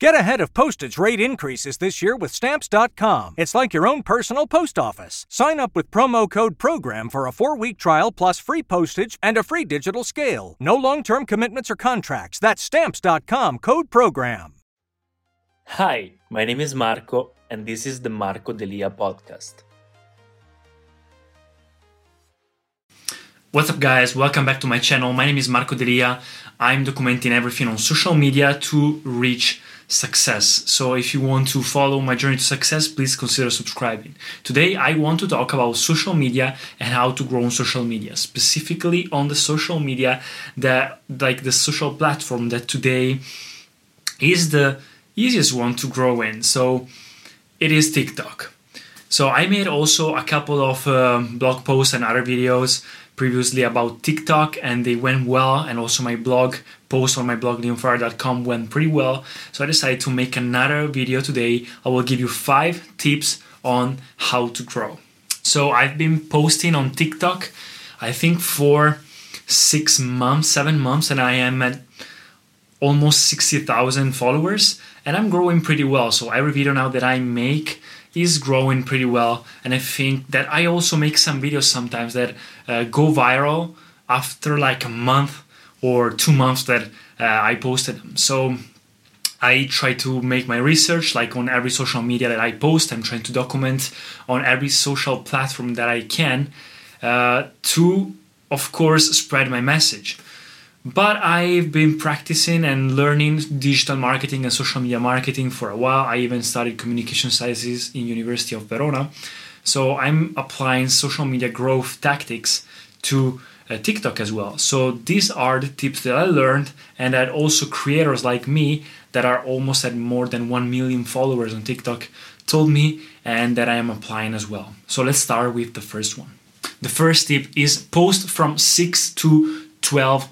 Get ahead of postage rate increases this year with Stamps.com. It's like your own personal post office. Sign up with promo code PROGRAM for a four week trial plus free postage and a free digital scale. No long term commitments or contracts. That's Stamps.com code PROGRAM. Hi, my name is Marco, and this is the Marco Delia podcast. What's up, guys? Welcome back to my channel. My name is Marco Delia. I'm documenting everything on social media to reach success. So if you want to follow my journey to success, please consider subscribing. Today I want to talk about social media and how to grow on social media, specifically on the social media that like the social platform that today is the easiest one to grow in. So it is TikTok. So I made also a couple of uh, blog posts and other videos previously about TikTok and they went well and also my blog post on my blog leonfire.com went pretty well. So I decided to make another video today. I will give you 5 tips on how to grow. So I've been posting on TikTok I think for 6 months, 7 months and I am at almost 60,000 followers and I'm growing pretty well. So every video now that I make is growing pretty well and i think that i also make some videos sometimes that uh, go viral after like a month or two months that uh, i posted them. So i try to make my research like on every social media that i post. I'm trying to document on every social platform that i can uh, to of course spread my message but I've been practicing and learning digital marketing and social media marketing for a while. I even studied communication sciences in University of Verona. So I'm applying social media growth tactics to uh, TikTok as well. So these are the tips that I learned and that also creators like me that are almost at more than 1 million followers on TikTok told me and that I am applying as well. So let's start with the first one. The first tip is post from 6 to 12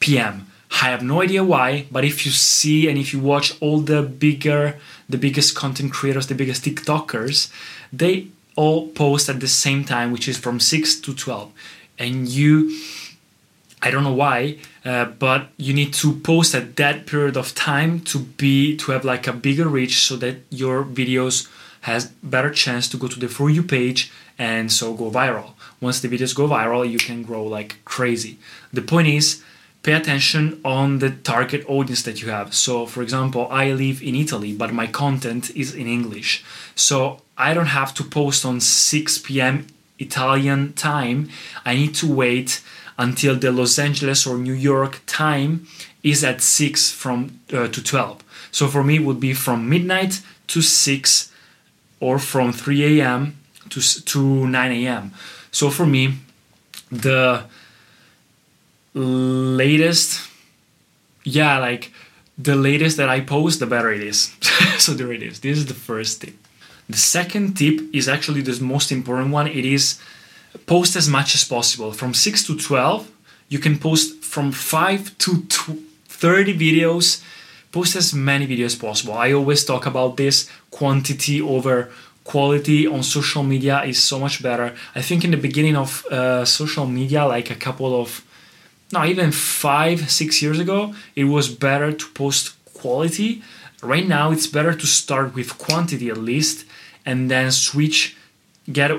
p.m. I have no idea why, but if you see and if you watch all the bigger, the biggest content creators, the biggest TikTokers, they all post at the same time, which is from 6 to 12. And you, I don't know why, uh, but you need to post at that period of time to be to have like a bigger reach so that your videos has better chance to go to the for you page and so go viral. Once the videos go viral, you can grow like crazy. The point is pay attention on the target audience that you have. So, for example, I live in Italy, but my content is in English. So, I don't have to post on 6 p.m. Italian time. I need to wait until the Los Angeles or New York time is at 6 from uh, to 12. So for me it would be from midnight to 6 or from 3 a.m. to to 9 a.m. So for me the latest yeah like the latest that i post the better it is. So there it is. This is the first tip. The second tip is actually the most important one. It is post as much as possible. From 6 to 12 you can post from 5 to 30 videos. Post as many videos as possible. I always talk about this. Quantity over quality on social media is so much better. I think in the beginning of uh, social media like a couple of now even five six years ago it was better to post quality. Right now it's better to start with quantity at least and then switch get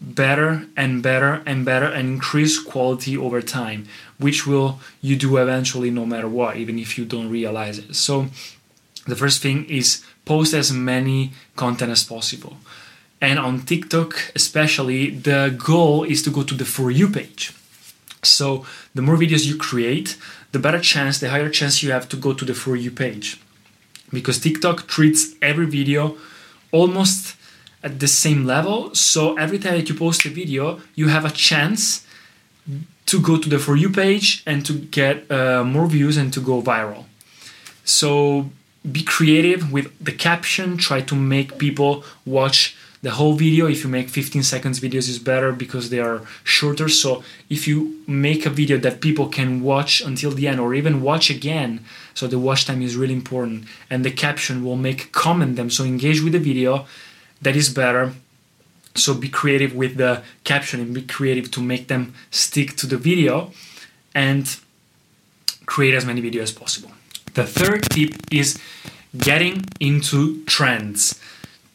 better and better and better and increase quality over time which will you do eventually no matter what even if you don't realize it. So the first thing is post as many content as possible. And on tiktok especially the goal is to go to the for you page so the more videos you create, the better chance, the higher chance you have to go to the For You page. Because TikTok treats every video almost at the same level. So every time that you post a video, you have a chance to go to the For You page and to get uh, more views and to go viral. So be creative with the caption, try to make people watch the whole video if you make 15 seconds videos is better because they are shorter. So if you make a video that people can watch until the end or even watch again so the watch time is really important. And the caption will make comment them. So engage with the video. That is better. So be creative with the caption and be creative to make them stick to the video and create as many videos as possible. The third tip is getting into trends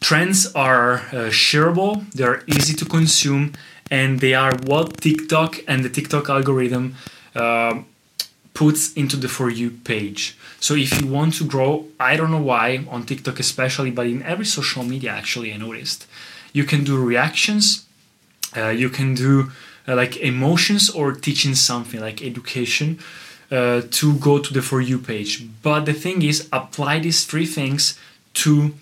trends are uh, shareable they're easy to consume and they are what tiktok and the tiktok algorithm uh, puts into the for you page. So if you want to grow i don't know why on tiktok especially but in every social media actually i noticed you can do reactions uh, you can do uh, like emotions or teaching something like education uh, to go to the for you page. But the thing is apply these three things to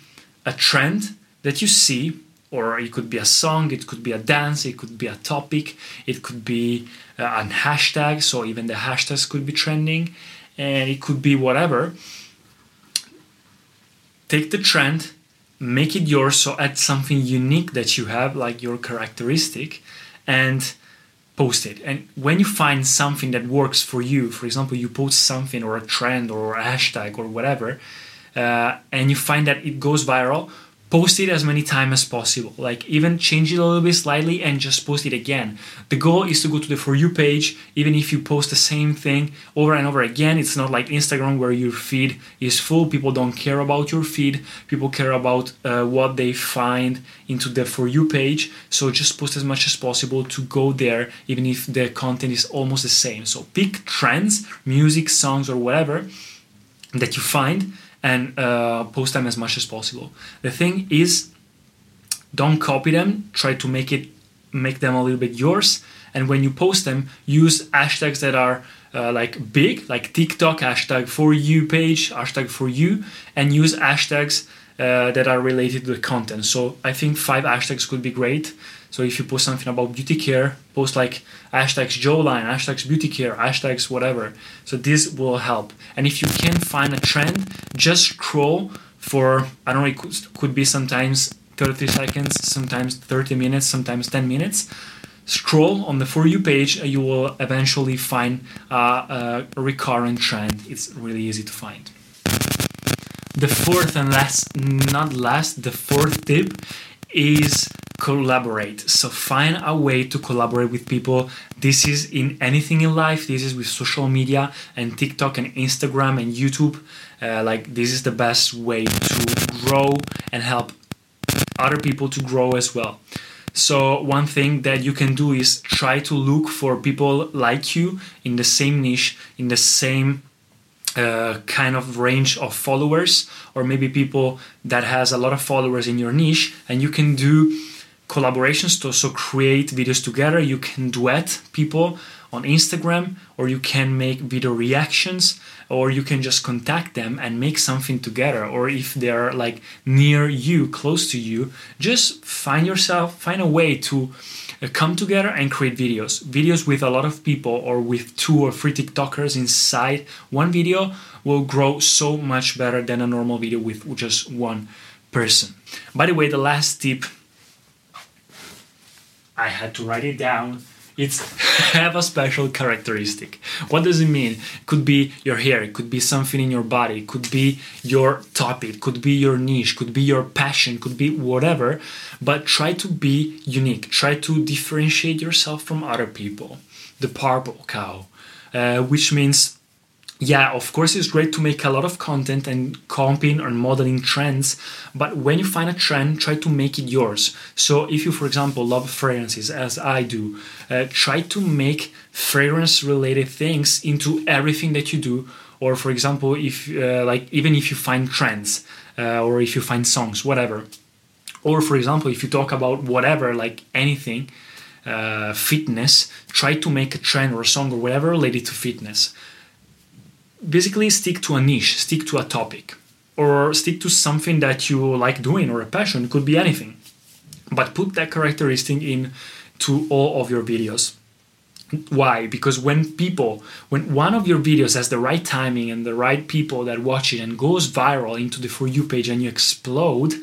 a trend that you see or it could be a song it could be a dance it could be a topic it could be uh, a hashtag so even the hashtags could be trending and it could be whatever. Take the trend make it yours so add something unique that you have like your characteristic and post it. And when you find something that works for you for example you post something or a trend or a hashtag or whatever uh, and you find that it goes viral post it as many times as possible. Like even change it a little bit slightly and just post it again. The goal is to go to the for you page even if you post the same thing over and over again. It's not like instagram where your feed is full. People don't care about your feed. People care about uh, what they find into the for you page. So just post as much as possible to go there even if the content is almost the same. So pick trends music songs or whatever that you find and uh, post them as much as possible. The thing is, don't copy them. Try to make it make them a little bit yours. And when you post them, use hashtags that are uh, like big, like TikTok hashtag for you page, hashtag for you, and use hashtags uh, that are related to the content. So I think five hashtags could be great. So if you post something about beauty care, post like hashtags Jawline, hashtags beauty care, hashtags whatever. So this will help. And if you can find a trend, just scroll for I don't know. It could, could be sometimes 30 seconds, sometimes 30 minutes, sometimes 10 minutes. Scroll on the for you page, you will eventually find uh, a recurrent trend. It's really easy to find. The fourth and last, not last, the fourth tip is collaborate. So find a way to collaborate with people. This is in anything in life. This is with social media and TikTok and Instagram and YouTube. Uh, like this is the best way to grow and help other people to grow as well. So one thing that you can do is try to look for people like you in the same niche, in the same uh, kind of range of followers, or maybe people that has a lot of followers in your niche, and you can do collaborations to also create videos together. You can duet people on Instagram, or you can make video reactions, or you can just contact them and make something together. Or if they're like near you, close to you, just find yourself, find a way to uh, come together and create videos. Videos with a lot of people or with two or three TikTokers inside one video will grow so much better than a normal video with just one person. By the way, the last tip I had to write it down. It's have a special characteristic. What does it mean? It could be your hair, it could be something in your body, it could be your topic, it could be your niche, it could be your passion, it could be whatever. But try to be unique. Try to differentiate yourself from other people. The purple cow, uh, which means yeah, of course, it's great to make a lot of content and comping or modeling trends, but when you find a trend, try to make it yours. So, if you, for example, love fragrances, as I do, uh, try to make fragrance related things into everything that you do. Or, for example, if uh, like even if you find trends uh, or if you find songs, whatever. Or, for example, if you talk about whatever, like anything, uh, fitness, try to make a trend or a song or whatever related to fitness basically stick to a niche, stick to a topic, or stick to something that you like doing or a passion. It could be anything, but put that characteristic in to all of your videos. Why? Because when people, when one of your videos has the right timing and the right people that watch it and goes viral into the For You page and you explode,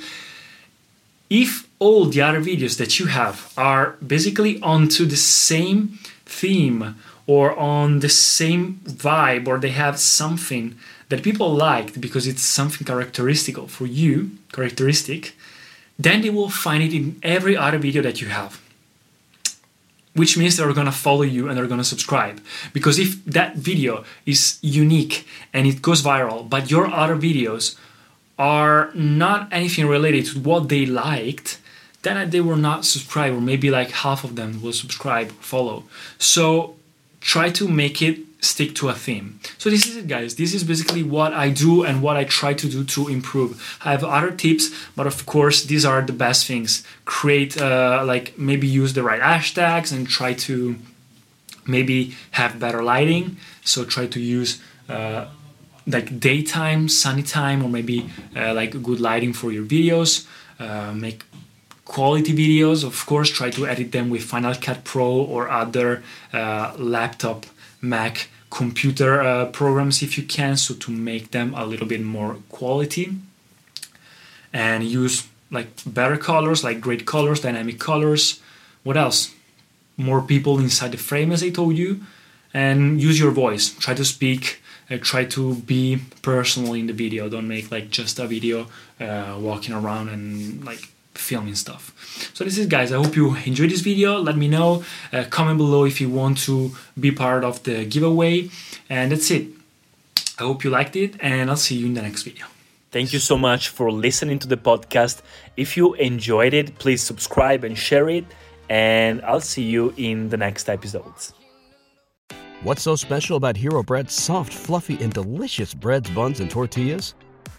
if all the other videos that you have are basically onto the same theme or on the same vibe or they have something that people liked because it's something characteristic for you characteristic then they will find it in every other video that you have. Which means they're to follow you and they're to subscribe. Because if that video is unique and it goes viral but your other videos are not anything related to what they liked then they will not subscribe or maybe like half of them will subscribe follow. So try to make it stick to a theme. So this is it guys. This is basically what I do and what I try to do to improve. I have other tips, but of course these are the best things. Create uh, like maybe use the right hashtags and try to maybe have better lighting. So try to use uh, like daytime, sunny time, or maybe uh, like good lighting for your videos. Uh, make quality videos of course try to edit them with final cut pro or other uh, laptop mac computer uh, programs if you can so to make them a little bit more quality. And use like better colors like great colors dynamic colors. What else? More people inside the frame as i told you. And use your voice. Try to speak uh, try to be personal in the video. Don't make like just a video uh, walking around and like filming stuff. So this is guys, I hope you enjoyed this video. Let me know, uh, comment below if you want to be part of the giveaway. And that's it. I hope you liked it and I'll see you in the next video. Thank you so much for listening to the podcast. If you enjoyed it, please subscribe and share it. And I'll see you in the next episodes. What's so special about Hero Bread's soft, fluffy, and delicious breads, buns, and tortillas?